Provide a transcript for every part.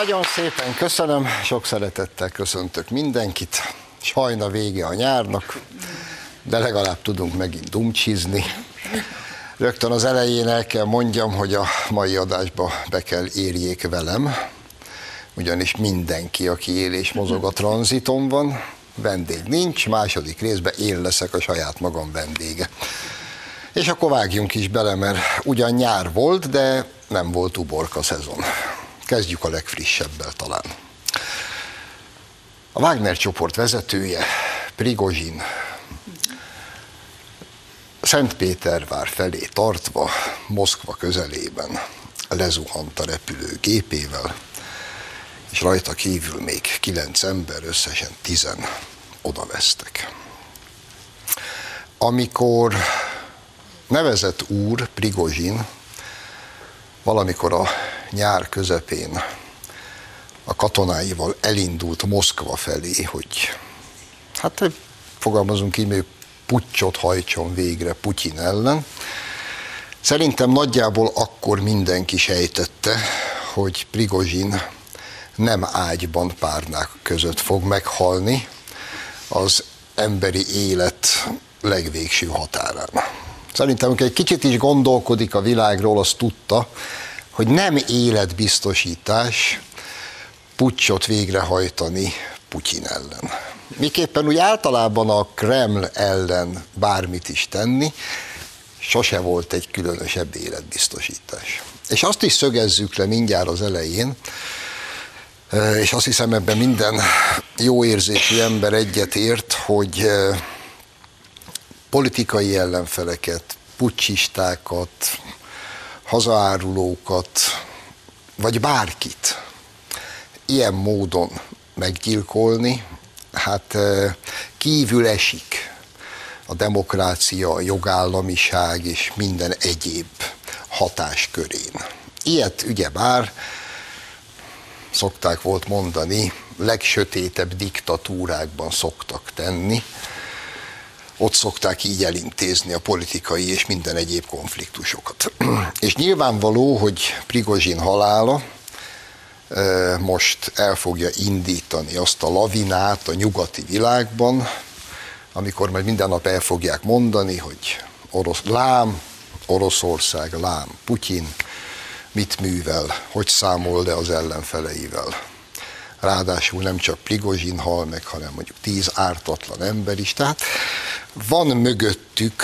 Nagyon szépen köszönöm, sok szeretettel köszöntök mindenkit. Sajna vége a nyárnak, de legalább tudunk megint dumcsizni. Rögtön az elején el kell mondjam, hogy a mai adásba be kell érjék velem, ugyanis mindenki, aki él és mozog a tranziton van, vendég nincs, második részben én leszek a saját magam vendége. És akkor vágjunk is bele, mert ugyan nyár volt, de nem volt uborka szezon. Kezdjük a legfrissebbel talán. A Wagner csoport vezetője, Prigozsin, Szentpétervár felé tartva, Moszkva közelében lezuhant a repülő gépével, és rajta kívül még kilenc ember, összesen tizen odavesztek. Amikor nevezett úr, Prigozsin, valamikor a nyár közepén a katonáival elindult Moszkva felé, hogy hát fogalmazunk így, még puccsot hajtson végre Putyin ellen. Szerintem nagyjából akkor mindenki sejtette, hogy Prigozsin nem ágyban párnák között fog meghalni az emberi élet legvégső határán. Szerintem, amikor egy kicsit is gondolkodik a világról, azt tudta, hogy nem életbiztosítás pucsot végrehajtani Putyin ellen. Miképpen úgy általában a Kreml ellen bármit is tenni, sose volt egy különösebb életbiztosítás. És azt is szögezzük le mindjárt az elején, és azt hiszem ebben minden jó érzésű ember egyetért, hogy politikai ellenfeleket, pucsistákat, hazaárulókat, vagy bárkit ilyen módon meggyilkolni, hát kívül esik a demokrácia, a jogállamiság és minden egyéb hatáskörén. Ilyet ugyebár szokták volt mondani, legsötétebb diktatúrákban szoktak tenni, ott szokták így elintézni a politikai és minden egyéb konfliktusokat. És nyilvánvaló, hogy Prigozsin halála most el fogja indítani azt a lavinát a nyugati világban, amikor majd minden nap el fogják mondani, hogy orosz, lám, Oroszország, lám, Putyin, mit művel, hogy számol le az ellenfeleivel. Ráadásul nem csak Prigozsin hal meg, hanem mondjuk tíz ártatlan ember is. Tehát van mögöttük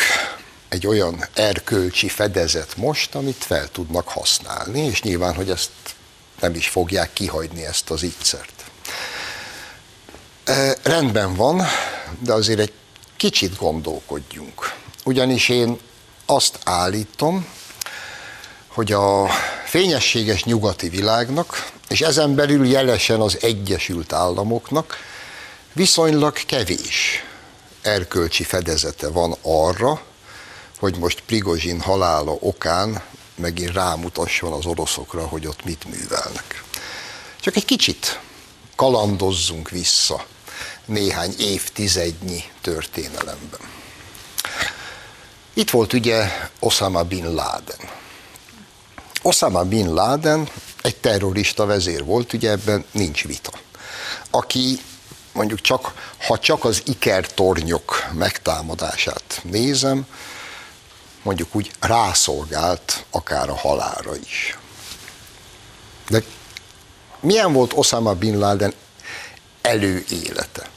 egy olyan erkölcsi fedezet most, amit fel tudnak használni, és nyilván, hogy ezt nem is fogják kihagyni ezt az ígyszert. E, rendben van, de azért egy kicsit gondolkodjunk. Ugyanis én azt állítom, hogy a fényességes nyugati világnak, és ezen belül jelesen az Egyesült Államoknak viszonylag kevés erkölcsi fedezete van arra, hogy most Prigozsin halála okán megint rámutasson az oroszokra, hogy ott mit művelnek. Csak egy kicsit kalandozzunk vissza néhány évtizednyi történelemben. Itt volt ugye Osama Bin Laden. Osama Bin Laden egy terrorista vezér volt, ugye ebben nincs vita. Aki mondjuk csak, ha csak az ikertornyok megtámadását nézem, mondjuk úgy rászolgált akár a halára is. De milyen volt Osama Bin Laden előélete?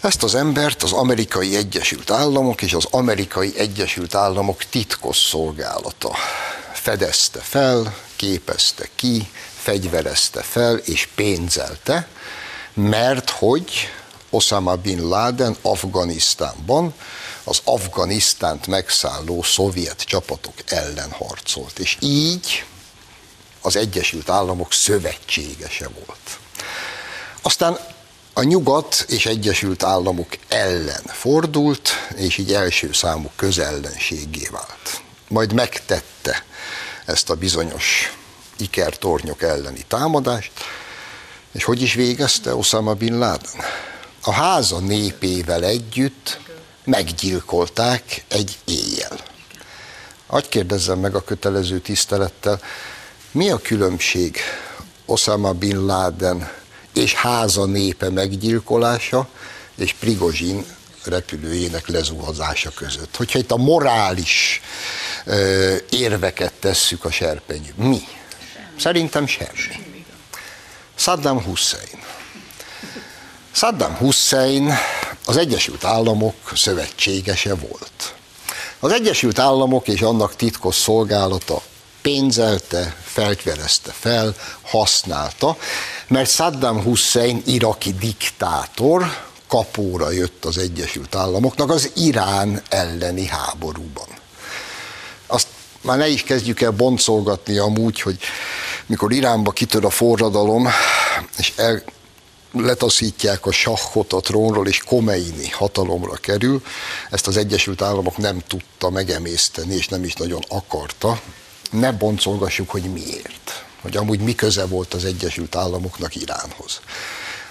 Ezt az embert az amerikai Egyesült Államok és az amerikai Egyesült Államok titkos szolgálata fedezte fel, képezte ki, fegyverezte fel és pénzelte, mert hogy Osama Bin Laden Afganisztánban az Afganisztánt megszálló szovjet csapatok ellen harcolt, és így az Egyesült Államok szövetségese volt. Aztán a Nyugat és Egyesült Államok ellen fordult, és így első számú közellenségé vált. Majd megtette ezt a bizonyos ikertornyok elleni támadást, és hogy is végezte Osama Bin Laden? A háza népével együtt meggyilkolták egy éjjel. Hagy kérdezzem meg a kötelező tisztelettel, mi a különbség Osama Bin Laden és háza népe meggyilkolása és Prigozsin repülőjének lezuhazása között. Hogyha itt a morális ö, érveket tesszük a serpenyő, mi? Szerintem semmi. Saddam Hussein. Saddam Hussein az Egyesült Államok szövetségese volt. Az Egyesült Államok és annak titkos szolgálata pénzelte, feltverezte fel, használta, mert Saddam Hussein iraki diktátor kapóra jött az Egyesült Államoknak az Irán elleni háborúban. Azt már ne is kezdjük el boncolgatni amúgy, hogy mikor Iránba kitör a forradalom, és el, letaszítják a sahot a trónról, és Komeini hatalomra kerül, ezt az Egyesült Államok nem tudta megemészteni, és nem is nagyon akarta. Ne boncolgassuk, hogy miért. Hogy amúgy mi köze volt az Egyesült Államoknak Iránhoz.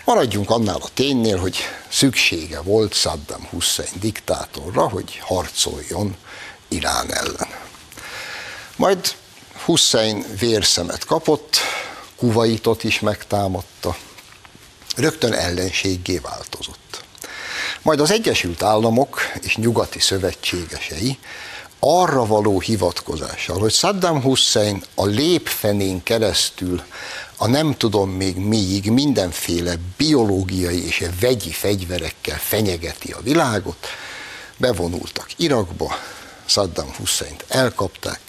Maradjunk annál a ténynél, hogy szüksége volt Saddam Hussein diktátorra, hogy harcoljon Irán ellen. Majd Hussein vérszemet kapott, Kuwaitot is megtámadta, rögtön ellenséggé változott. Majd az Egyesült Államok és nyugati szövetségesei arra való hivatkozással, hogy Saddam Hussein a lépfenén keresztül a nem tudom még miig mindenféle biológiai és vegyi fegyverekkel fenyegeti a világot, bevonultak Irakba, Saddam Husseint elkapták,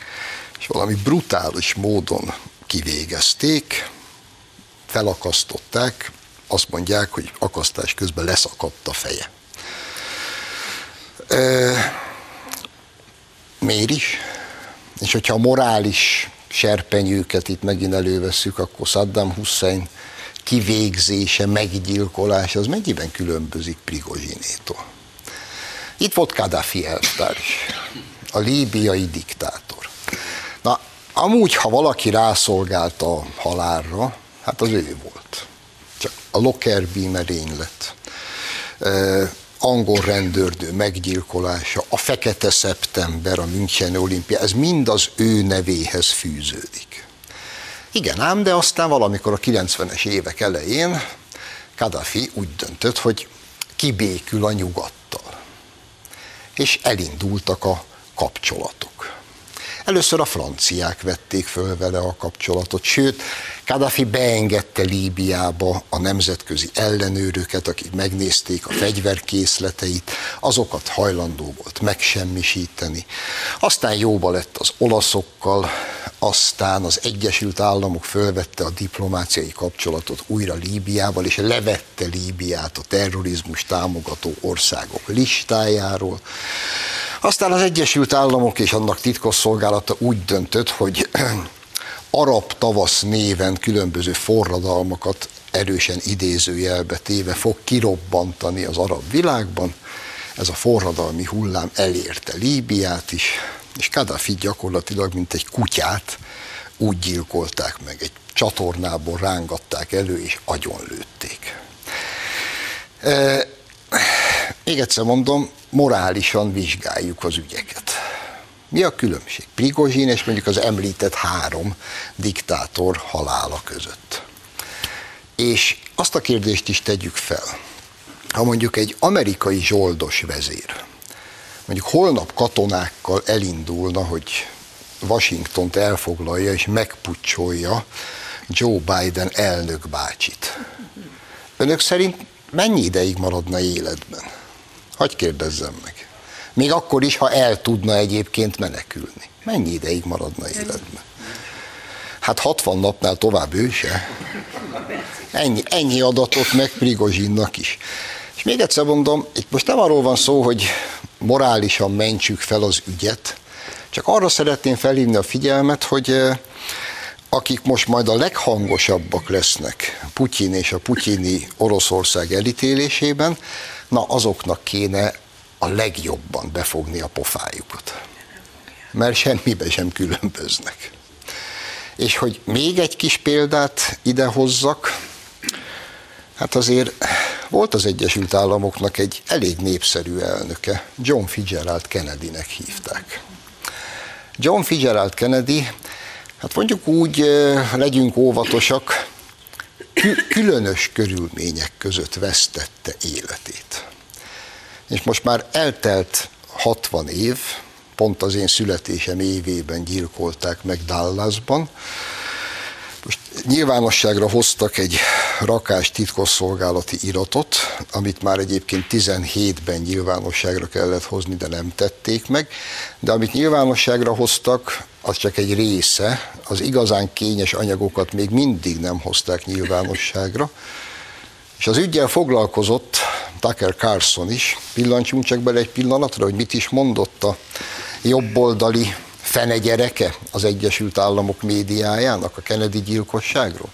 és valami brutális módon kivégezték, felakasztották, azt mondják, hogy akasztás közben leszakadt a feje. E, miért is? És hogyha a morális serpenyőket itt megint elővesszük, akkor Saddam Hussein kivégzése, meggyilkolása, az mennyiben különbözik Prigozsinétól? Itt volt Kadhafi elvtárs, a líbiai diktátor. Na, amúgy, ha valaki rászolgált a halálra, hát az ő volt. Csak a Lockerbie merénylet, angol rendőrdő meggyilkolása, a Fekete Szeptember, a Müncheni olimpia, ez mind az ő nevéhez fűződik. Igen ám, de aztán valamikor a 90-es évek elején Kadhafi úgy döntött, hogy kibékül a nyugattal. És elindultak a kapcsolatok. Először a franciák vették föl vele a kapcsolatot, sőt, Kadhafi beengedte Líbiába a nemzetközi ellenőröket, akik megnézték a fegyverkészleteit, azokat hajlandó volt megsemmisíteni. Aztán jóba lett az olaszokkal, aztán az Egyesült Államok fölvette a diplomáciai kapcsolatot újra Líbiával, és levette Líbiát a terrorizmus támogató országok listájáról. Aztán az Egyesült Államok és annak titkosszolgálata úgy döntött, hogy arab tavasz néven különböző forradalmakat erősen idézőjelbe téve fog kirobbantani az arab világban. Ez a forradalmi hullám elérte Líbiát is, és Kadhafi gyakorlatilag, mint egy kutyát, úgy gyilkolták meg, egy csatornából rángatták elő, és agyonlőtték. E, még egyszer mondom, morálisan vizsgáljuk az ügyeket. Mi a különbség? Prigozsin és mondjuk az említett három diktátor halála között. És azt a kérdést is tegyük fel, ha mondjuk egy amerikai zsoldos vezér, mondjuk holnap katonákkal elindulna, hogy Washingtont elfoglalja és megpucsolja Joe Biden elnök bácsit. Önök szerint mennyi ideig maradna életben? Hagy kérdezzem meg. Még akkor is, ha el tudna egyébként menekülni. Mennyi ideig maradna életben? Hát 60 napnál tovább ő se. Ennyi, ennyi adatot meg Prigozsinnak is. És még egyszer mondom, itt most nem arról van szó, hogy morálisan mentsük fel az ügyet, csak arra szeretném felhívni a figyelmet, hogy eh, akik most majd a leghangosabbak lesznek Putyin és a putyini Oroszország elítélésében, na azoknak kéne a legjobban befogni a pofájukat. Mert semmibe sem különböznek. És hogy még egy kis példát idehozzak, hát azért volt az Egyesült Államoknak egy elég népszerű elnöke, John Fitzgerald Kennedynek hívták. John Fitzgerald Kennedy, hát mondjuk úgy legyünk óvatosak, különös körülmények között vesztette életét. És most már eltelt 60 év, pont az én születésem évében gyilkolták meg Dallasban, most nyilvánosságra hoztak egy rakás titkosszolgálati iratot, amit már egyébként 17-ben nyilvánosságra kellett hozni, de nem tették meg, de amit nyilvánosságra hoztak, az csak egy része, az igazán kényes anyagokat még mindig nem hozták nyilvánosságra, és az ügyel foglalkozott Tucker Carlson is. Pillancsunk csak bele egy pillanatra, hogy mit is mondott a jobboldali fene gyereke az Egyesült Államok médiájának a Kennedy gyilkosságról?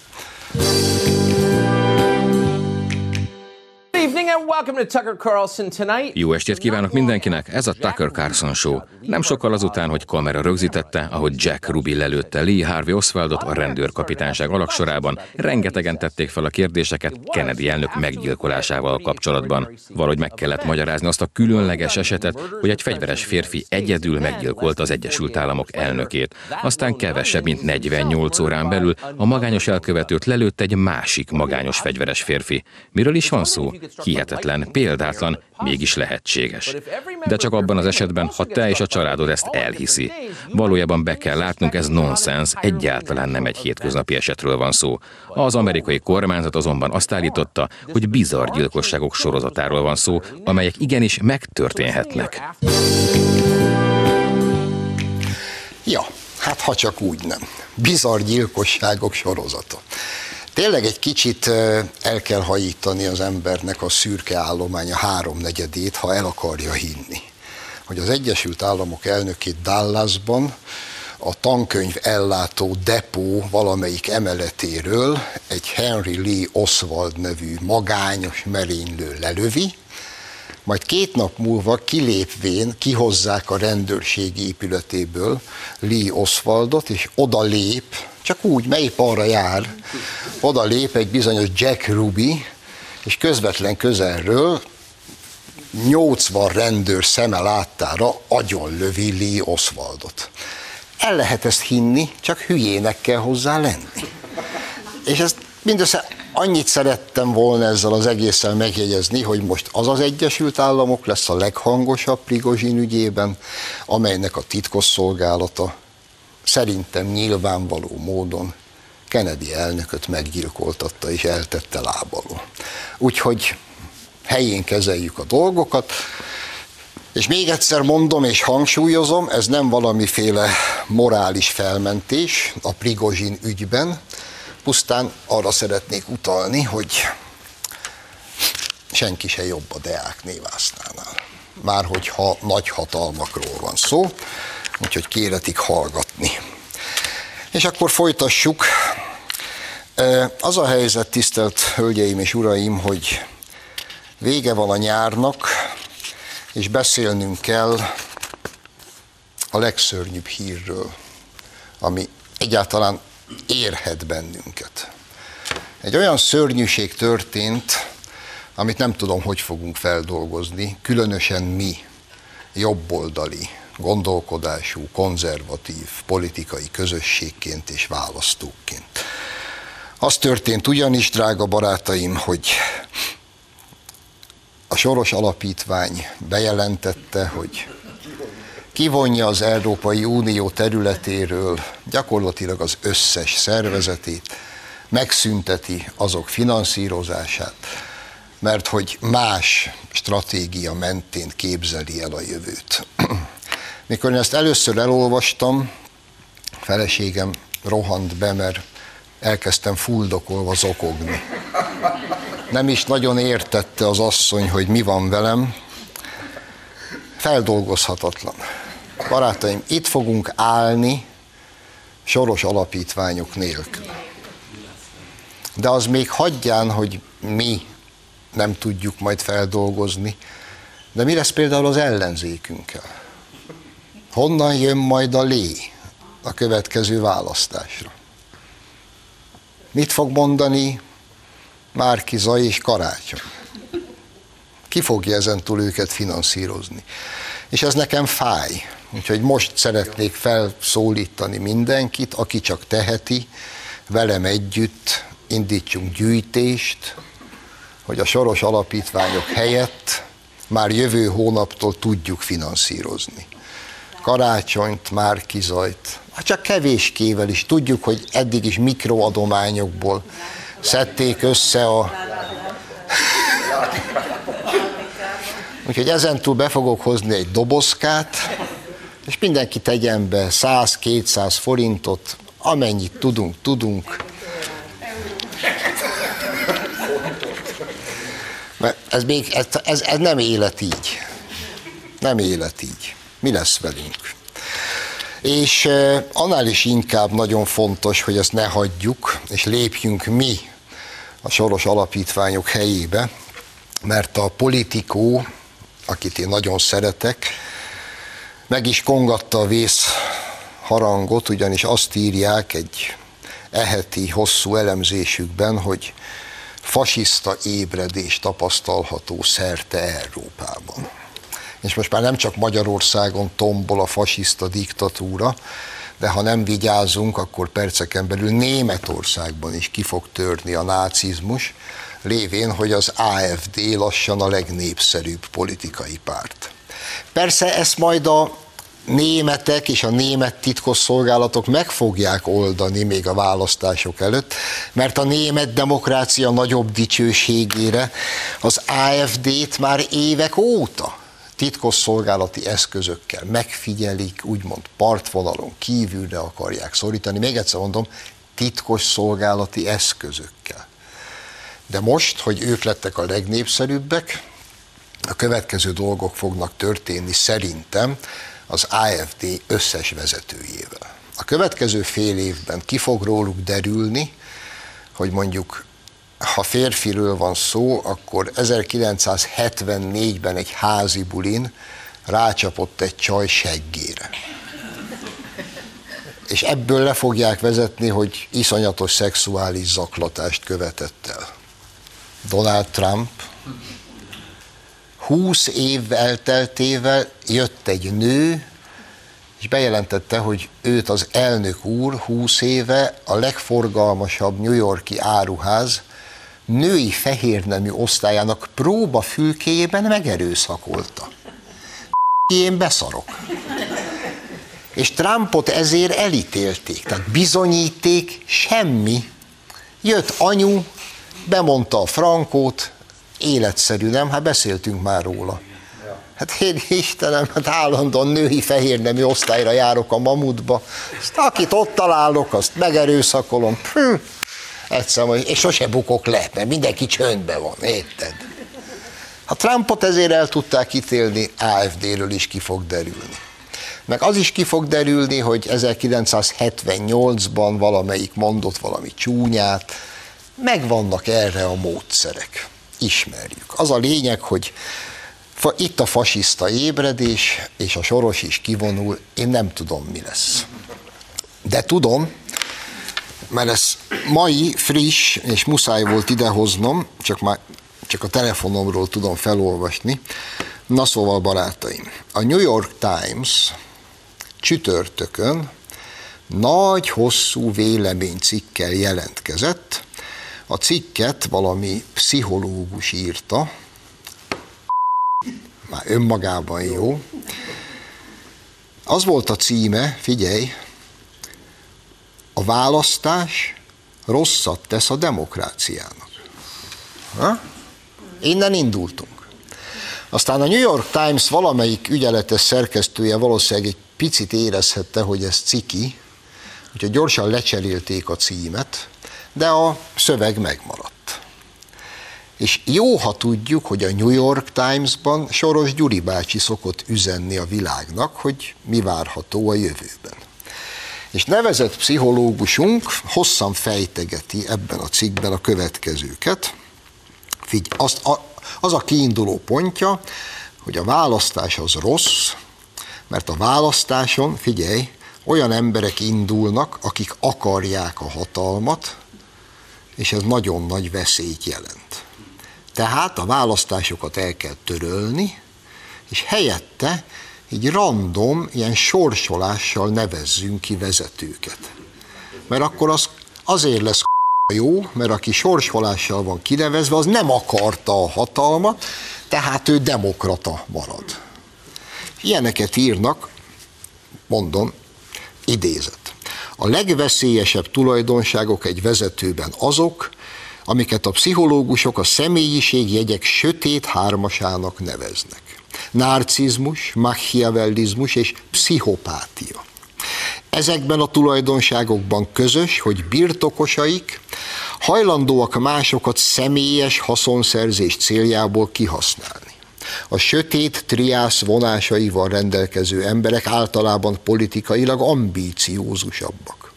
Jó estét kívánok mindenkinek, ez a Tucker Carlson Show. Nem sokkal azután, hogy kamera rögzítette, ahogy Jack Ruby lelőtte Lee Harvey Oswaldot a rendőrkapitányság alaksorában, rengetegen tették fel a kérdéseket Kennedy elnök meggyilkolásával kapcsolatban. Valahogy meg kellett magyarázni azt a különleges esetet, hogy egy fegyveres férfi egyedül meggyilkolta az Egyesült Államok elnökét. Aztán kevesebb, mint 48 órán belül a magányos elkövetőt lelőtt egy másik magányos fegyveres férfi. Miről is van szó? Hihetetlen, példátlan, mégis lehetséges. De csak abban az esetben, ha te és a családod ezt elhiszi. Valójában be kell látnunk, ez nonsens, egyáltalán nem egy hétköznapi esetről van szó. Az amerikai kormányzat azonban azt állította, hogy bizarr gyilkosságok sorozatáról van szó, amelyek igenis megtörténhetnek. Ja, hát ha csak úgy nem. Bizarr gyilkosságok sorozata. Tényleg egy kicsit el kell hajítani az embernek a szürke állománya háromnegyedét, ha el akarja hinni, hogy az Egyesült Államok elnökét Dallasban a tankönyv ellátó depó valamelyik emeletéről egy Henry Lee Oswald nevű magányos merénylő lelövi, majd két nap múlva kilépvén kihozzák a rendőrségi épületéből Lee Oswaldot, és oda lép, csak úgy, mely arra jár, oda lép egy bizonyos Jack Ruby, és közvetlen közelről 80 rendőr szeme láttára agyon lövi Lee Oswaldot. El lehet ezt hinni, csak hülyének kell hozzá lenni. És ezt mindössze annyit szerettem volna ezzel az egésszel megjegyezni, hogy most az az Egyesült Államok lesz a leghangosabb Prigozsin ügyében, amelynek a titkosszolgálata szerintem nyilvánvaló módon Kennedy elnököt meggyilkoltatta és eltette lábaló. Úgyhogy helyén kezeljük a dolgokat, és még egyszer mondom és hangsúlyozom, ez nem valamiféle morális felmentés a Prigozsin ügyben, pusztán arra szeretnék utalni, hogy senki se jobb a Deák névásznánál. Már hogyha nagy hatalmakról van szó, úgyhogy kéretik hallgatni. És akkor folytassuk. Az a helyzet, tisztelt Hölgyeim és Uraim, hogy vége van a nyárnak, és beszélnünk kell a legszörnyűbb hírről, ami egyáltalán érhet bennünket. Egy olyan szörnyűség történt, amit nem tudom, hogy fogunk feldolgozni, különösen mi, jobboldali, gondolkodású, konzervatív politikai közösségként és választóként. Az történt ugyanis, drága barátaim, hogy a Soros Alapítvány bejelentette, hogy kivonja az Európai Unió területéről gyakorlatilag az összes szervezetét, megszünteti azok finanszírozását, mert hogy más stratégia mentén képzeli el a jövőt. Mikor én ezt először elolvastam, feleségem rohant be, mert elkezdtem fuldokolva zokogni. Nem is nagyon értette az asszony, hogy mi van velem. Feldolgozhatatlan. Barátaim, itt fogunk állni soros alapítványok nélkül. De az még hagyján, hogy mi nem tudjuk majd feldolgozni, de mi lesz például az ellenzékünkkel? Honnan jön majd a lé a következő választásra? Mit fog mondani Márki Zaj és Karácsony? Ki fogja ezentúl őket finanszírozni? És ez nekem fáj. Úgyhogy most szeretnék felszólítani mindenkit, aki csak teheti, velem együtt indítsunk gyűjtést, hogy a soros alapítványok helyett már jövő hónaptól tudjuk finanszírozni. Karácsonyt, már kizajt, hát csak kevéskével is. Tudjuk, hogy eddig is mikroadományokból szedték össze a... Úgyhogy ezentúl be fogok hozni egy dobozkát, és mindenki tegyen be 100-200 forintot, amennyit tudunk, tudunk. Mert ez, még, ez, ez, nem élet így. Nem élet így. Mi lesz velünk? És annál is inkább nagyon fontos, hogy ezt ne hagyjuk, és lépjünk mi a soros alapítványok helyébe, mert a politikó, akit én nagyon szeretek, meg is kongatta a vész harangot, ugyanis azt írják egy eheti hosszú elemzésükben, hogy fasiszta ébredés tapasztalható szerte Európában. És most már nem csak Magyarországon tombol a fasiszta diktatúra, de ha nem vigyázunk, akkor perceken belül Németországban is ki fog törni a nácizmus, lévén, hogy az AFD lassan a legnépszerűbb politikai párt. Persze ezt majd a németek és a német titkosszolgálatok meg fogják oldani még a választások előtt, mert a német demokrácia nagyobb dicsőségére az AFD-t már évek óta titkosszolgálati eszközökkel megfigyelik, úgymond partvonalon kívülre akarják szorítani. Még egyszer mondom, titkos szolgálati eszközökkel. De most, hogy ők lettek a legnépszerűbbek, a következő dolgok fognak történni szerintem az AFD összes vezetőjével. A következő fél évben ki fog róluk derülni, hogy mondjuk ha férfiről van szó, akkor 1974-ben egy házi bulin rácsapott egy csaj seggére. És ebből le fogják vezetni, hogy iszonyatos szexuális zaklatást követett el. Donald Trump 20 év elteltével jött egy nő, és bejelentette, hogy őt az elnök úr 20 éve a legforgalmasabb New Yorki áruház női fehérnemű osztályának próba fülkéjében megerőszakolta. Én beszarok. És Trumpot ezért elítélték. Tehát bizonyíték semmi. Jött anyu, bemondta a frankót, életszerű, nem? Hát beszéltünk már róla. Hát én Istenem, hát állandóan női fehérnemű osztályra járok a mamutba. Azt, akit ott találok, azt megerőszakolom. Hm. Egyszer, és sose bukok le, mert mindenki csöndben van, érted? Ha Trumpot ezért el tudták ítélni, AFD-ről is ki fog derülni. Meg az is ki fog derülni, hogy 1978-ban valamelyik mondott valami csúnyát, megvannak erre a módszerek. Ismerjük. Az a lényeg, hogy itt a fasiszta ébredés, és a soros is kivonul, én nem tudom, mi lesz. De tudom, mert ez mai, friss, és muszáj volt idehoznom, csak már csak a telefonomról tudom felolvasni. Na szóval, barátaim, a New York Times csütörtökön nagy, hosszú véleménycikkel jelentkezett. A cikket valami pszichológus írta, már önmagában jó. Az volt a címe, figyelj, a választás rosszat tesz a demokráciának. Ha? Innen indultunk. Aztán a New York Times valamelyik ügyeletes szerkesztője valószínűleg egy picit érezhette, hogy ez ciki, úgyhogy gyorsan lecserélték a címet, de a szöveg megmaradt. És jó, ha tudjuk, hogy a New York Times-ban Soros Gyuri bácsi szokott üzenni a világnak, hogy mi várható a jövőben. És nevezett pszichológusunk hosszan fejtegeti ebben a cikkben a következőket. Figy, azt, a, az a kiinduló pontja, hogy a választás az rossz, mert a választáson, figyelj, olyan emberek indulnak, akik akarják a hatalmat, és ez nagyon nagy veszélyt jelent. Tehát a választásokat el kell törölni, és helyette így random, ilyen sorsolással nevezzünk ki vezetőket. Mert akkor az azért lesz jó, mert aki sorsolással van kinevezve, az nem akarta a hatalmat, tehát ő demokrata marad. Ilyeneket írnak, mondom, idézet. A legveszélyesebb tulajdonságok egy vezetőben azok, amiket a pszichológusok a személyiségjegyek sötét hármasának neveznek. Narcizmus, machiavellizmus és pszichopátia. Ezekben a tulajdonságokban közös, hogy birtokosaik hajlandóak másokat személyes haszonszerzés céljából kihasználni. A sötét triász vonásaival rendelkező emberek általában politikailag ambíciózusabbak.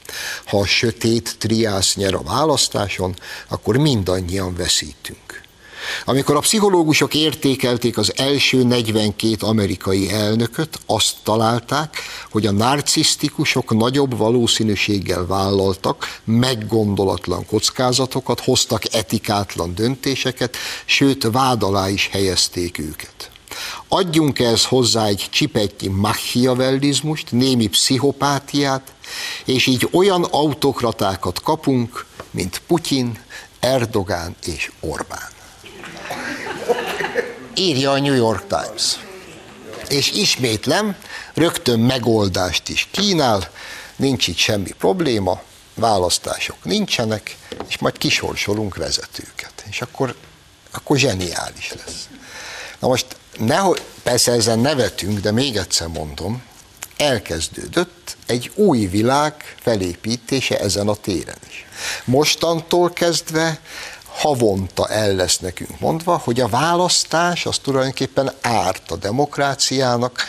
Ha a sötét triász nyer a választáson, akkor mindannyian veszítünk. Amikor a pszichológusok értékelték az első 42 amerikai elnököt, azt találták, hogy a narcisztikusok nagyobb valószínűséggel vállaltak meggondolatlan kockázatokat, hoztak etikátlan döntéseket, sőt vád is helyezték őket. Adjunk ehhez hozzá egy csipetnyi machiavellizmust, némi pszichopátiát, és így olyan autokratákat kapunk, mint Putyin, Erdogán és Orbán írja a New York Times. És ismétlem, rögtön megoldást is kínál, nincs itt semmi probléma, választások nincsenek, és majd kisorsolunk vezetőket. És akkor, akkor zseniális lesz. Na most, nehogy, persze ezen nevetünk, de még egyszer mondom, elkezdődött egy új világ felépítése ezen a téren is. Mostantól kezdve havonta el lesz nekünk mondva, hogy a választás az tulajdonképpen árt a demokráciának.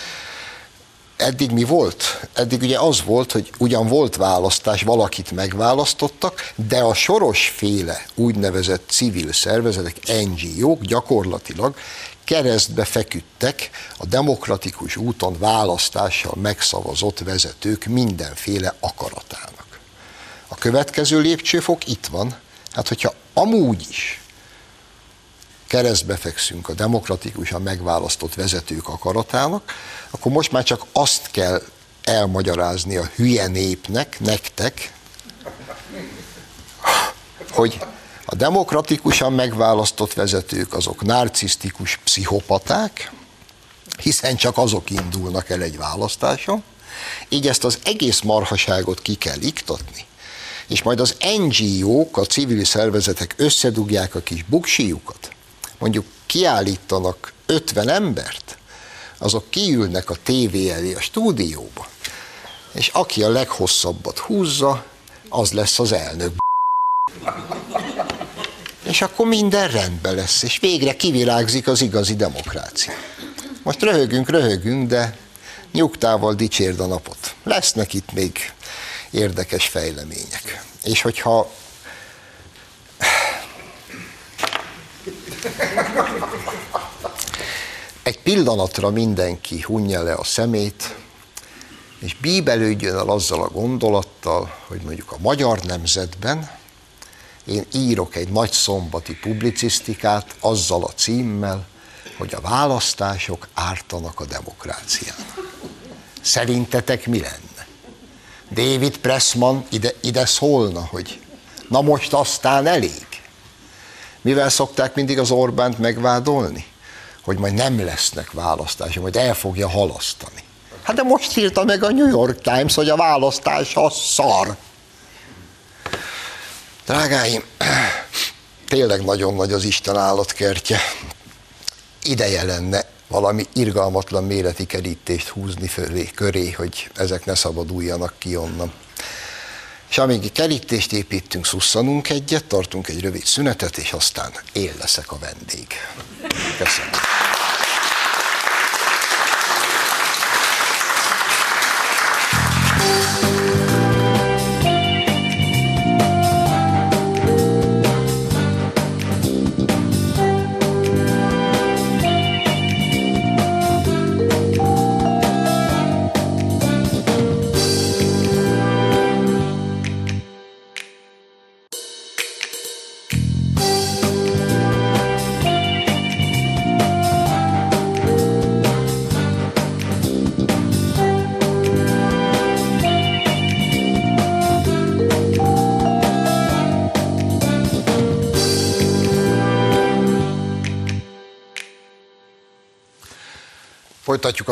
Eddig mi volt? Eddig ugye az volt, hogy ugyan volt választás, valakit megválasztottak, de a sorosféle úgynevezett civil szervezetek, NGO-k gyakorlatilag keresztbe feküdtek a demokratikus úton választással megszavazott vezetők mindenféle akaratának. A következő lépcsőfok itt van, Hát, hogyha amúgy is keresztbe fekszünk a demokratikusan megválasztott vezetők akaratának, akkor most már csak azt kell elmagyarázni a hülye népnek, nektek, hogy a demokratikusan megválasztott vezetők azok narcisztikus pszichopaták, hiszen csak azok indulnak el egy választáson, így ezt az egész marhaságot ki kell iktatni, és majd az NGO-k, a civil szervezetek összedugják a kis buksiukat, mondjuk kiállítanak 50 embert, azok kiülnek a tévé elé a stúdióba, és aki a leghosszabbat húzza, az lesz az elnök. És akkor minden rendben lesz, és végre kivirágzik az igazi demokrácia. Most röhögünk, röhögünk, de nyugtával dicsérd a napot. Lesznek itt még érdekes fejlemények. És hogyha egy pillanatra mindenki hunja le a szemét, és bíbelődjön el azzal a gondolattal, hogy mondjuk a magyar nemzetben én írok egy nagy szombati publicisztikát azzal a címmel, hogy a választások ártanak a demokráciának. Szerintetek mi lenne? David Pressman ide, ide szólna, hogy na most aztán elég. Mivel szokták mindig az Orbánt megvádolni? Hogy majd nem lesznek választások, majd el fogja halasztani. Hát de most írta meg a New York Times, hogy a választás a szar. Drágáim, tényleg nagyon nagy az Isten állatkertje. Ideje lenne valami irgalmatlan méreti kerítést húzni fölé, köré, hogy ezek ne szabaduljanak ki onnan. És amíg kerítést építünk, szusszanunk egyet, tartunk egy rövid szünetet, és aztán én leszek a vendég. Köszönöm.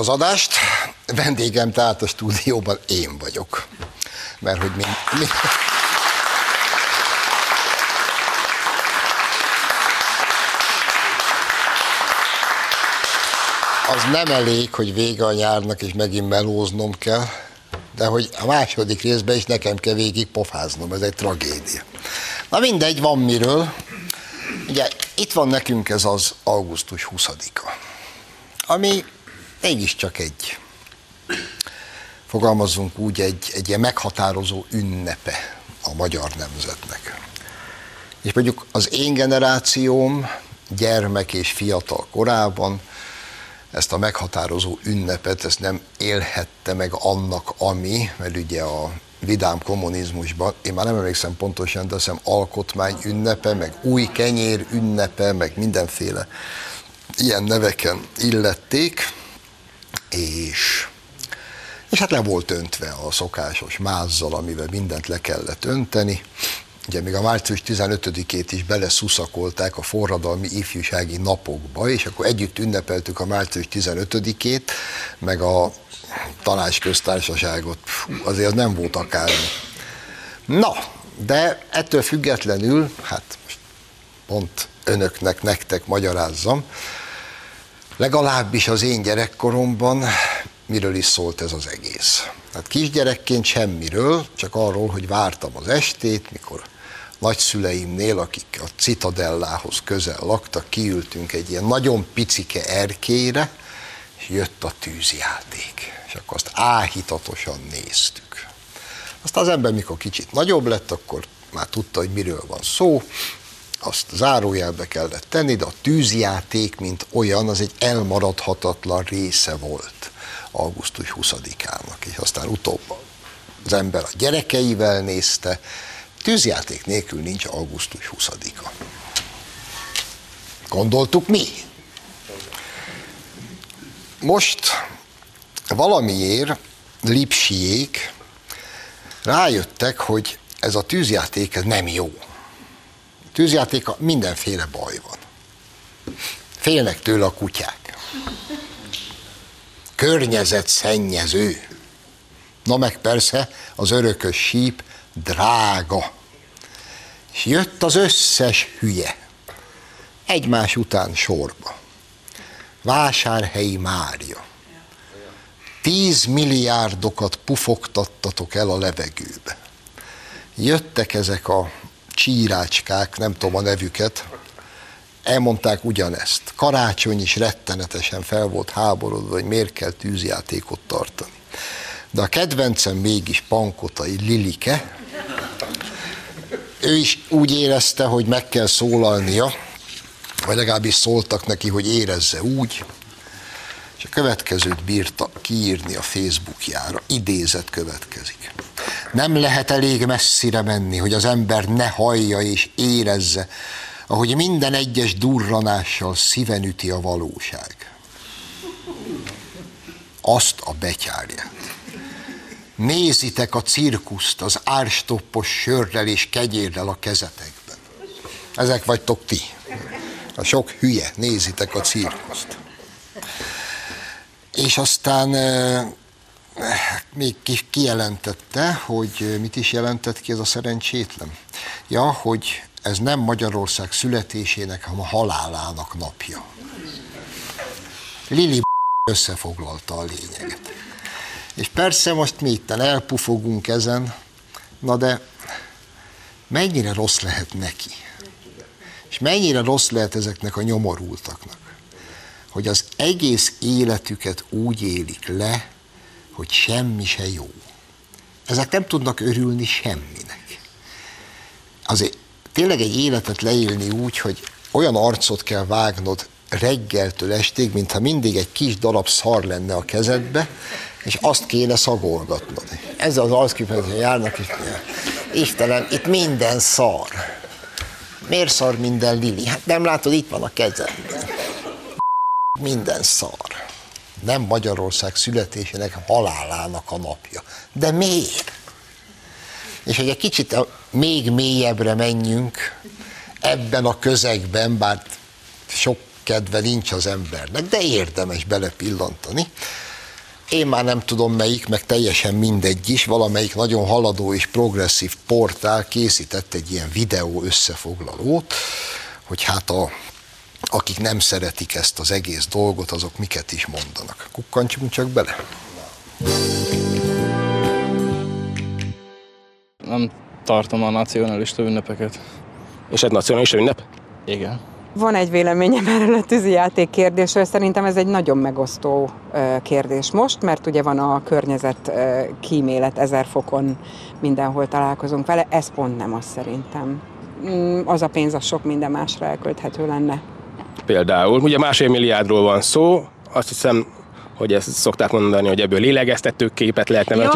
Az adást. Vendégem tehát a stúdióban én vagyok. Mert hogy mi... mi... Az nem elég, hogy vége a nyárnak, és megint melóznom kell, de hogy a második részben is nekem kell végig pofáznom, ez egy tragédia. Na mindegy, van miről. Ugye itt van nekünk ez az augusztus 20-a, ami mégiscsak egy, fogalmazzunk úgy, egy, egy ilyen meghatározó ünnepe a magyar nemzetnek. És mondjuk az én generációm gyermek és fiatal korában ezt a meghatározó ünnepet, ezt nem élhette meg annak, ami, mert ugye a vidám kommunizmusban, én már nem emlékszem pontosan, de azt alkotmány ünnepe, meg új kenyér ünnepe, meg mindenféle ilyen neveken illették, és, és hát le volt öntve a szokásos mázzal, amivel mindent le kellett önteni. Ugye még a március 15-ét is beleszuszakolták a forradalmi ifjúsági napokba, és akkor együtt ünnepeltük a március 15-ét, meg a tanácsköztársaságot. Azért az nem volt akármi. Na, de ettől függetlenül, hát pont önöknek, nektek magyarázzam, legalábbis az én gyerekkoromban miről is szólt ez az egész. Hát kisgyerekként semmiről, csak arról, hogy vártam az estét, mikor nagyszüleimnél, akik a citadellához közel laktak, kiültünk egy ilyen nagyon picike erkére, és jött a tűzjáték és akkor azt áhítatosan néztük. Aztán az ember, mikor kicsit nagyobb lett, akkor már tudta, hogy miről van szó, azt zárójelbe kellett tenni, de a tűzjáték, mint olyan, az egy elmaradhatatlan része volt augusztus 20-ának, és aztán utóbb az ember a gyerekeivel nézte, tűzjáték nélkül nincs augusztus 20-a. Gondoltuk mi? Most valamiért lipsiék rájöttek, hogy ez a tűzjáték ez nem jó. Tűzjátéka mindenféle baj van. Félnek tőle a kutyák. Környezet szennyező. Na meg persze az örökös síp drága. És jött az összes hülye. Egymás után sorba. Vásárhelyi Mária 10 milliárdokat pufogtattatok el a levegőbe. Jöttek ezek a csírácskák, nem tudom a nevüket, elmondták ugyanezt. Karácsony is rettenetesen fel volt háborodva, hogy miért kell tűzjátékot tartani. De a kedvencem mégis Pankotai Lilike, ő is úgy érezte, hogy meg kell szólalnia, vagy legalábbis szóltak neki, hogy érezze úgy, és a következőt bírta kiírni a Facebookjára, idézet következik. Nem lehet elég messzire menni, hogy az ember ne hallja és érezze, ahogy minden egyes durranással szíven üti a valóság. Azt a betyárját. Nézitek a cirkuszt az árstoppos sörrel és kegyérrel a kezetekben. Ezek vagytok ti. A sok hülye, nézitek a cirkuszt. És aztán még kijelentette, hogy mit is jelentett ki ez a szerencsétlen? Ja, hogy ez nem Magyarország születésének, hanem a halálának napja. Lili összefoglalta a lényeget. És persze most mi itten elpufogunk ezen, na de mennyire rossz lehet neki? És mennyire rossz lehet ezeknek a nyomorultaknak? hogy az egész életüket úgy élik le, hogy semmi se jó. Ezek nem tudnak örülni semminek. Azért tényleg egy életet leélni úgy, hogy olyan arcot kell vágnod reggeltől estig, mintha mindig egy kis darab szar lenne a kezedbe, és azt kéne szagolgatnod. Ez az arckifejezés járnak, és Istenem, itt minden szar. Miért szar minden Lili? Hát nem látod, itt van a kezedben minden szar. Nem Magyarország születésének, halálának a napja. De miért? És hogy egy kicsit még mélyebbre menjünk ebben a közegben, bár sok kedve nincs az embernek, de érdemes belepillantani. Én már nem tudom melyik, meg teljesen mindegy is, valamelyik nagyon haladó és progresszív portál készített egy ilyen videó összefoglalót, hogy hát a, akik nem szeretik ezt az egész dolgot, azok miket is mondanak. Kukkantsunk csak bele. Nem tartom a nacionalista ünnepeket. És ez nacionalista ünnep? Igen. Van egy véleményem erről a tűzijáték kérdésről, szerintem ez egy nagyon megosztó kérdés most, mert ugye van a környezet kímélet ezer fokon, mindenhol találkozunk vele, ez pont nem az szerintem. Mm, az a pénz, az sok minden másra elkölthető lenne. Például, ugye másfél milliárdról van szó, azt hiszem hogy ezt szokták mondani, hogy ebből lélegeztető képet lehetne, ja,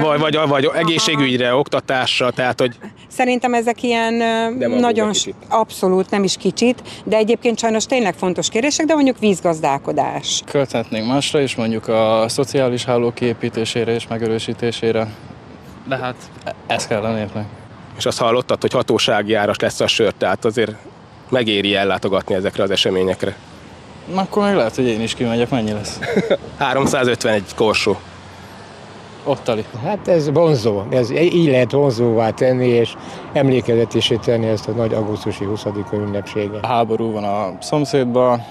vagy, vagy, vagy, vagy egészségügyre, oktatásra, tehát hogy... Szerintem ezek ilyen nagyon abszolút nem is kicsit, de egyébként sajnos tényleg fontos kérdések, de mondjuk vízgazdálkodás. Költhetnénk másra is, mondjuk a szociális háló kiépítésére és megerősítésére, de hát e- ez kell a népnek. És azt hallottad, hogy hatósági áras lesz a sör, tehát azért megéri ellátogatni ezekre az eseményekre. Akkor meg lehet, hogy én is kimegyek, mennyi lesz? 351 korsó. Ottali. Hát ez vonzó, ez így lehet vonzóvá tenni, és emlékezetésé tenni ezt a nagy augusztusi 20. ünnepséget. A háború van a szomszédban,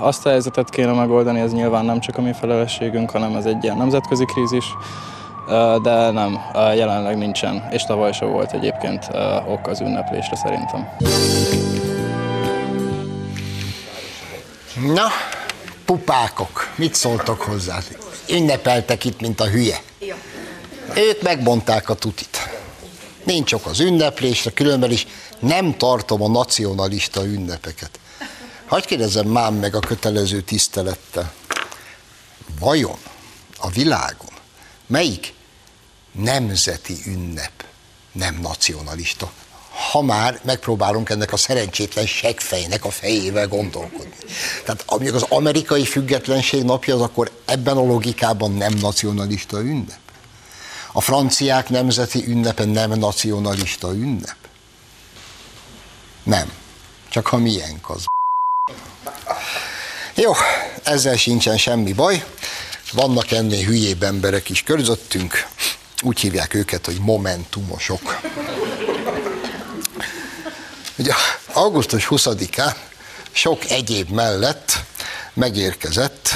azt a helyzetet kéne megoldani, ez nyilván nem csak a mi felelősségünk, hanem ez egy ilyen nemzetközi krízis, de nem, jelenleg nincsen, és tavaly sem volt egyébként ok az ünneplésre szerintem. Na, pupákok, mit szóltok hozzá? Ünnepeltek itt, mint a hülye. Ők megmondták a tutit. Nincs ok az ünneplésre, különben is nem tartom a nacionalista ünnepeket. Hagy kérdezem már meg a kötelező tisztelettel. Vajon a világon melyik nemzeti ünnep nem nacionalista? ha már megpróbálunk ennek a szerencsétlen segfejnek a fejével gondolkodni. Tehát amikor az amerikai függetlenség napja, az akkor ebben a logikában nem nacionalista ünnep. A franciák nemzeti ünnepe nem nacionalista ünnep. Nem. Csak ha milyen az. Jó, ezzel sincsen semmi baj. Vannak ennél hülyébb emberek is körülöttünk. Úgy hívják őket, hogy momentumosok. Ugye augusztus 20-án sok egyéb mellett megérkezett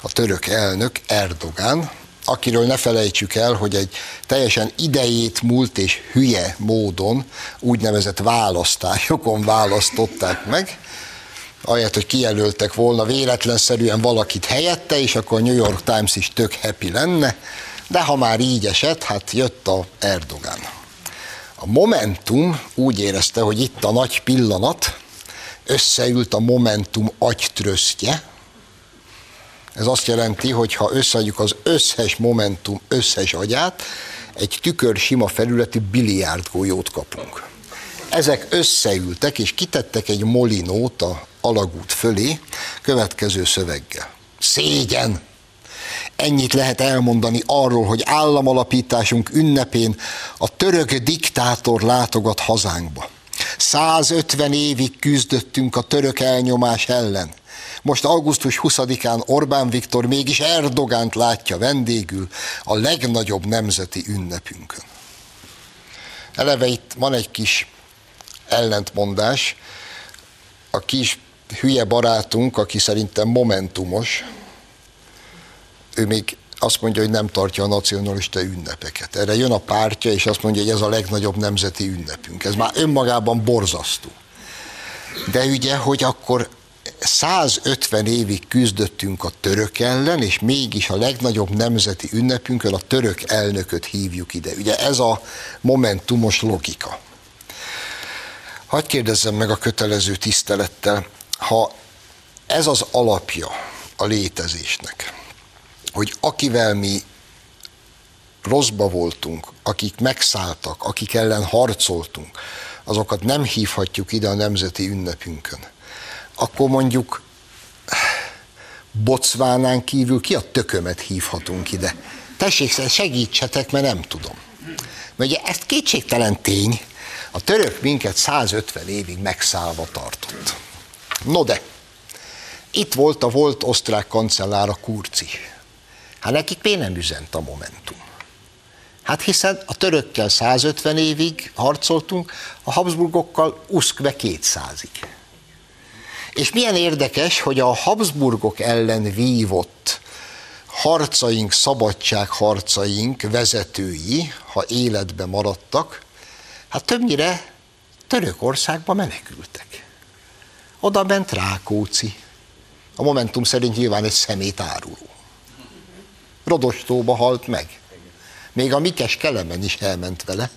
a török elnök Erdogán, akiről ne felejtsük el, hogy egy teljesen idejét múlt és hülye módon úgynevezett választásokon választották meg, ahelyett, hogy kijelöltek volna véletlenszerűen valakit helyette, és akkor a New York Times is tök happy lenne, de ha már így esett, hát jött a Erdogán. A Momentum úgy érezte, hogy itt a nagy pillanat, összeült a Momentum agytrösztje. Ez azt jelenti, hogy ha összeadjuk az összes Momentum összes agyát, egy tükör sima felületi biliárdgolyót kapunk. Ezek összeültek, és kitettek egy molinót a alagút fölé, következő szöveggel. Szégyen! Ennyit lehet elmondani arról, hogy államalapításunk ünnepén a török diktátor látogat hazánkba. 150 évig küzdöttünk a török elnyomás ellen. Most augusztus 20-án Orbán Viktor mégis Erdogánt látja vendégül a legnagyobb nemzeti ünnepünkön. Eleve itt van egy kis ellentmondás. A kis hülye barátunk, aki szerintem momentumos, ő még azt mondja, hogy nem tartja a nacionalista ünnepeket. Erre jön a pártja, és azt mondja, hogy ez a legnagyobb nemzeti ünnepünk. Ez már önmagában borzasztó. De ugye, hogy akkor 150 évig küzdöttünk a török ellen, és mégis a legnagyobb nemzeti ünnepünkön a török elnököt hívjuk ide. Ugye ez a momentumos logika. Hadd kérdezzem meg a kötelező tisztelettel, ha ez az alapja a létezésnek, hogy akivel mi rosszba voltunk, akik megszálltak, akik ellen harcoltunk, azokat nem hívhatjuk ide a nemzeti ünnepünkön. Akkor mondjuk Bocvánán kívül ki a tökömet hívhatunk ide? Tessék, segítsetek, mert nem tudom. Mert ugye ezt kétségtelen tény, a török minket 150 évig megszállva tartott. No de, itt volt a volt osztrák kancellár a Kurci. Hát nekik miért nem üzent a Momentum? Hát hiszen a törökkel 150 évig harcoltunk, a Habsburgokkal uszkve 200-ig. És milyen érdekes, hogy a Habsburgok ellen vívott harcaink, szabadságharcaink vezetői, ha életbe maradtak, hát többnyire Törökországba menekültek. Oda ment Rákóczi. A Momentum szerint nyilván egy szemét áruló. Rodostóba halt meg. Még a Mikes Kelemen is elment vele.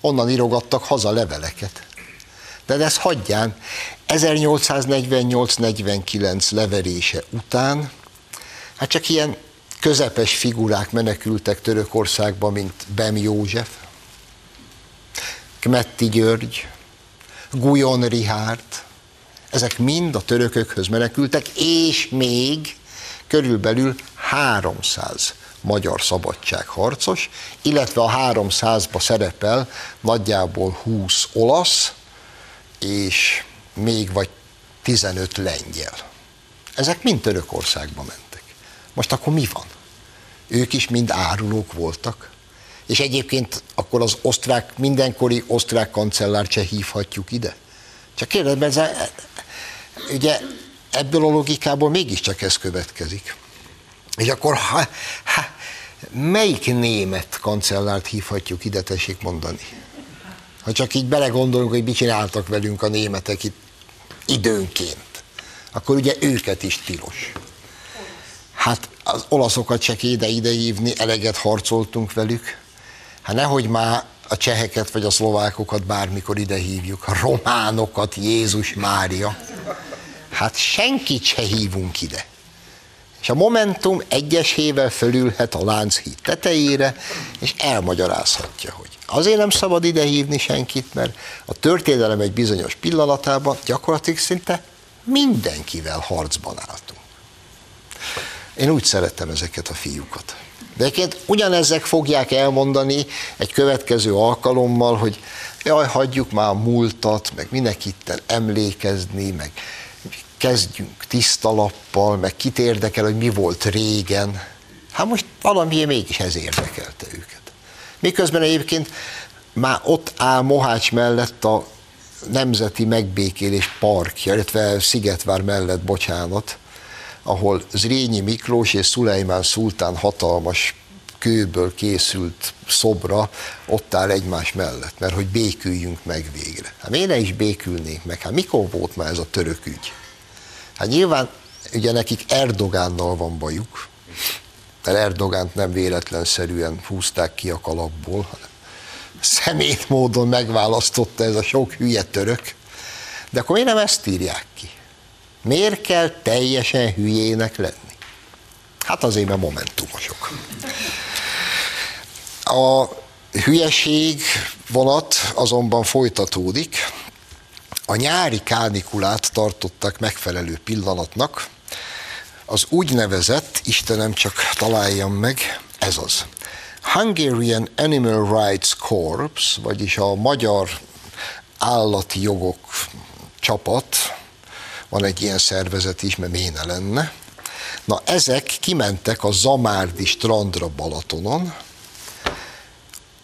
Onnan írogattak haza leveleket. De ez hagyján, 1848-49 leverése után, hát csak ilyen közepes figurák menekültek Törökországba, mint Bem József, Kmetti György, Gujon Rihárd, ezek mind a törökökhöz menekültek, és még körülbelül 300 magyar szabadságharcos, illetve a 300-ba szerepel nagyjából 20 olasz, és még vagy 15 lengyel. Ezek mind Törökországba mentek. Most akkor mi van? Ők is mind árulók voltak. És egyébként akkor az osztrák, mindenkori osztrák kancellárt se hívhatjuk ide. Csak kérdezem, ez a, ugye ebből a logikából mégiscsak ez következik. És akkor ha, ha, melyik német kancellárt hívhatjuk ide, tessék mondani? Ha csak így belegondolunk, hogy mit csináltak velünk a németek itt időnként, akkor ugye őket is tilos. Hát az olaszokat se ide ide hívni, eleget harcoltunk velük. Hát nehogy már a cseheket vagy a szlovákokat bármikor ide hívjuk, a románokat, Jézus Mária. Hát senkit se hívunk ide. És a Momentum egyesével fölülhet a Lánchíd tetejére, és elmagyarázhatja, hogy azért nem szabad ide hívni senkit, mert a történelem egy bizonyos pillanatában gyakorlatilag szinte mindenkivel harcban álltunk. Én úgy szerettem ezeket a fiúkat. De egyébként ugyanezek fogják elmondani egy következő alkalommal, hogy jaj, hagyjuk már a múltat, meg minek itten emlékezni, meg kezdjünk tiszta lappal, meg kit érdekel, hogy mi volt régen. Hát most valamilyen mégis ez érdekelte őket. Miközben egyébként már ott áll Mohács mellett a Nemzeti Megbékélés Parkja, illetve Szigetvár mellett, bocsánat, ahol Zrínyi Miklós és Szulejmán Szultán hatalmas kőből készült szobra ott áll egymás mellett, mert hogy béküljünk meg végre. Hát miért ne is békülnénk meg? Hát mikor volt már ez a török ügy? Hát nyilván ugye nekik Erdogánnal van bajuk, mert Erdogánt nem véletlenszerűen húzták ki a kalapból, hanem szemét módon megválasztotta ez a sok hülye török. De akkor miért nem ezt írják ki? Miért kell teljesen hülyének lenni? Hát azért, mert momentumosok. A hülyeség vonat azonban folytatódik. A nyári kánikulát tartottak megfelelő pillanatnak. Az úgynevezett, Istenem csak találjam meg, ez az. Hungarian Animal Rights Corps, vagyis a magyar állati jogok csapat, van egy ilyen szervezet is, mert méne lenne. Na ezek kimentek a Zamárdi strandra Balatonon,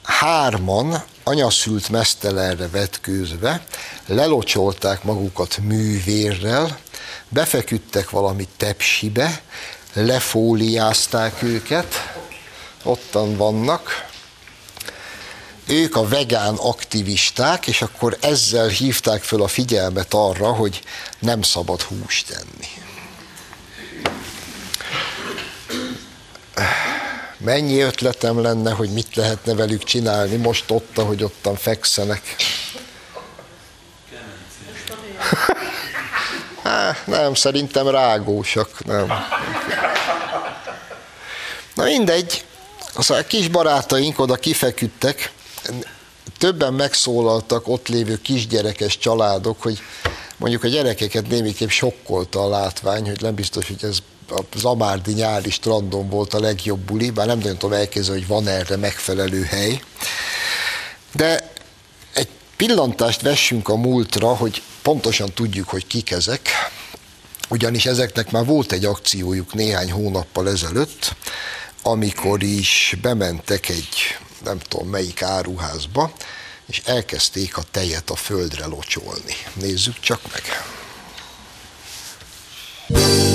hárman anyaszült mesztelenre vetkőzve, lelocsolták magukat művérrel, befeküdtek valami tepsibe, lefóliázták őket, ottan vannak, ők a vegán aktivisták, és akkor ezzel hívták föl a figyelmet arra, hogy nem szabad húst tenni. Mennyi ötletem lenne, hogy mit lehetne velük csinálni most ott, ahogy ottan fekszenek. Há, nem, szerintem rágósak, nem. Na mindegy, az a kis barátaink oda kifeküdtek, többen megszólaltak ott lévő kisgyerekes családok, hogy mondjuk a gyerekeket némiképp sokkolta a látvány, hogy nem biztos, hogy ez a Zamárdi nyári strandon volt a legjobb buli, bár nem nagyon tudom elképzelni, hogy van erre megfelelő hely. De egy pillantást vessünk a múltra, hogy pontosan tudjuk, hogy kik ezek. ugyanis ezeknek már volt egy akciójuk néhány hónappal ezelőtt, amikor is bementek egy nem tudom melyik áruházba, és elkezdték a tejet a földre locsolni. Nézzük csak meg. Szeretnék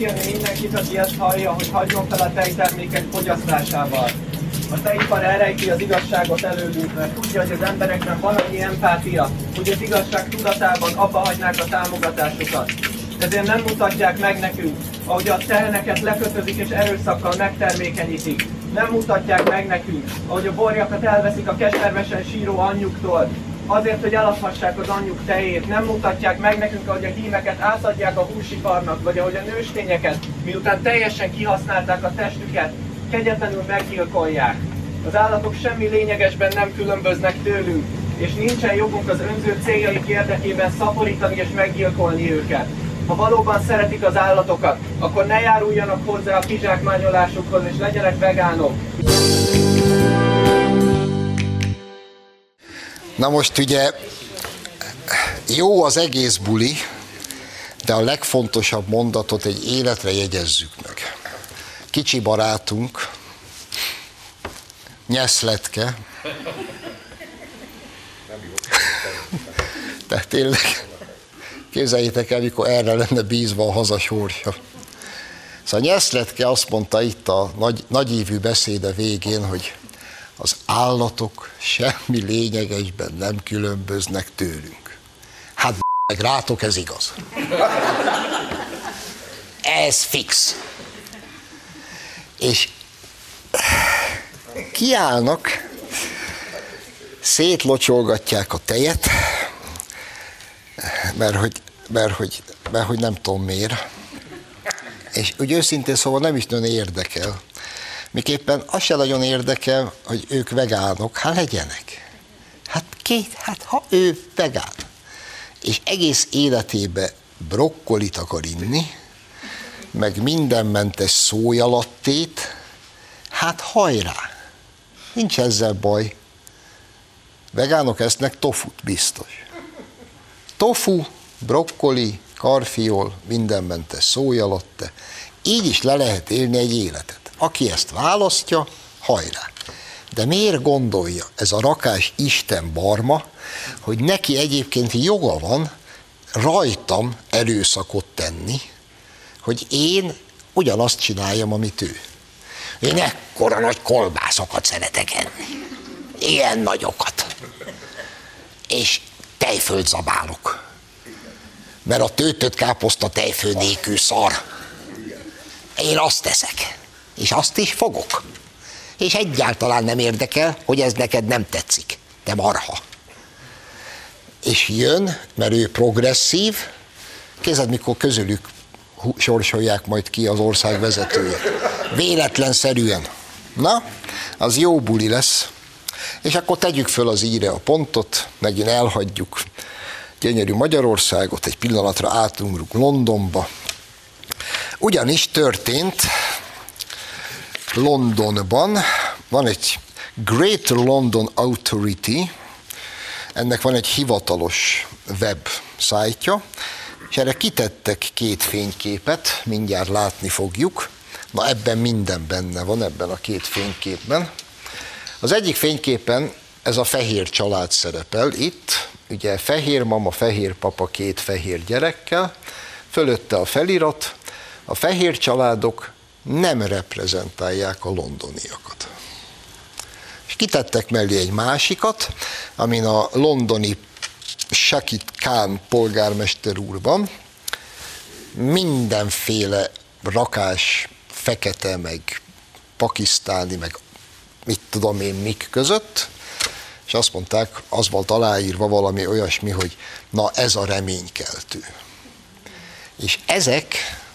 megkérni mindenkit, aki ezt hallja, hogy hagyjon fel a tejtermékek fogyasztásával. A tejipar elrejti az igazságot előlünk, mert tudja, hogy az emberekben van annyi empátia, hogy az igazság tudatában abba hagynák a támogatásukat. Ezért nem mutatják meg nekünk, ahogy a teheneket lekötözik és erőszakkal megtermékenyítik. Nem mutatják meg nekünk, ahogy a borjakat elveszik a keservesen síró anyjuktól, azért, hogy eladhassák az anyjuk tejét. Nem mutatják meg nekünk, ahogy a hímeket átadják a húsiparnak, vagy ahogy a nőstényeket, miután teljesen kihasználták a testüket, kegyetlenül meggyilkolják. Az állatok semmi lényegesben nem különböznek tőlünk, és nincsen jogunk az önző céljaik érdekében szaporítani és meggyilkolni őket. Ha valóban szeretik az állatokat, akkor ne járuljanak hozzá a kizsákmányolásukhoz, és legyenek vegánok. Na most ugye jó az egész buli, de a legfontosabb mondatot egy életre jegyezzük meg. Kicsi barátunk, nyeszletke, tehát tényleg képzeljétek el, mikor erre lenne bízva a haza sorsa. Szóval Nyeszletke azt mondta itt a nagy, nagyívű beszéde végén, hogy az állatok semmi lényegesben nem különböznek tőlünk. Hát meg rátok ez igaz. Ez fix. És kiállnak, szétlocsolgatják a tejet, mert hogy, mert hogy, mert hogy nem tudom miért. És úgy őszintén szóval nem is nagyon érdekel. Miképpen az se nagyon érdekel, hogy ők vegánok, hát legyenek. Hát két, hát ha ő vegán, és egész életébe brokkolit akar inni, meg mindenmentes szójalattét, hát hajrá! Nincs ezzel baj. Vegánok esznek tofut, biztos. Tofu, brokkoli, karfiol, mindenmentes szójalatte. Így is le lehet élni egy életet. Aki ezt választja, hajrá. De miért gondolja ez a rakás Isten barma, hogy neki egyébként joga van rajtam erőszakot tenni, hogy én ugyanazt csináljam, amit ő. Én ekkora nagy kolbászokat szeretek enni. Ilyen nagyokat. És tejföld zabálok. Mert a tőtött káposzta tejfő nélkül szar. Én azt teszek és azt is fogok. És egyáltalán nem érdekel, hogy ez neked nem tetszik. Te marha. És jön, mert ő progresszív, kézed, mikor közülük sorsolják majd ki az ország vezetője. Véletlenszerűen. Na, az jó buli lesz. És akkor tegyük föl az íre a pontot, megint elhagyjuk gyönyörű Magyarországot, egy pillanatra átungrunk Londonba. Ugyanis történt Londonban. Van egy Great London Authority, ennek van egy hivatalos web szájtja, és erre kitettek két fényképet, mindjárt látni fogjuk. Na ebben minden benne van, ebben a két fényképben. Az egyik fényképen ez a fehér család szerepel itt, ugye fehér mama, fehér papa, két fehér gyerekkel, fölötte a felirat, a fehér családok nem reprezentálják a londoniakat. És kitettek mellé egy másikat, amin a londoni Shakit Khan polgármester úr van, mindenféle rakás, fekete, meg pakisztáni, meg mit tudom én mik között, és azt mondták, az volt aláírva valami olyasmi, hogy na ez a reménykeltő. És ezek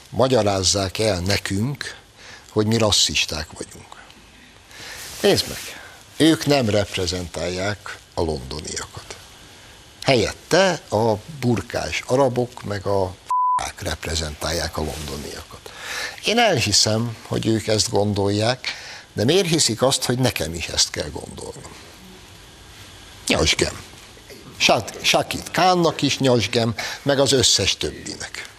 magyarázzák el nekünk, hogy mi rasszisták vagyunk. Nézd meg, ők nem reprezentálják a londoniakat. Helyette a burkás arabok meg a reprezentálják a londoniakat. Én elhiszem, hogy ők ezt gondolják, de miért hiszik azt, hogy nekem is ezt kell gondolnom? Jasgem. Sakit Kánnak is nyasgem, meg az összes többinek.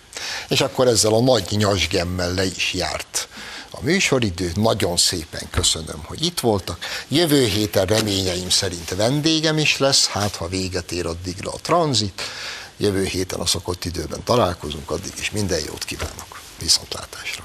És akkor ezzel a nagy nyasgemmel le is járt a műsoridő. Nagyon szépen köszönöm, hogy itt voltak. Jövő héten reményeim szerint vendégem is lesz, hát ha véget ér addigra a tranzit. Jövő héten a szokott időben találkozunk, addig is minden jót kívánok. Viszontlátásra!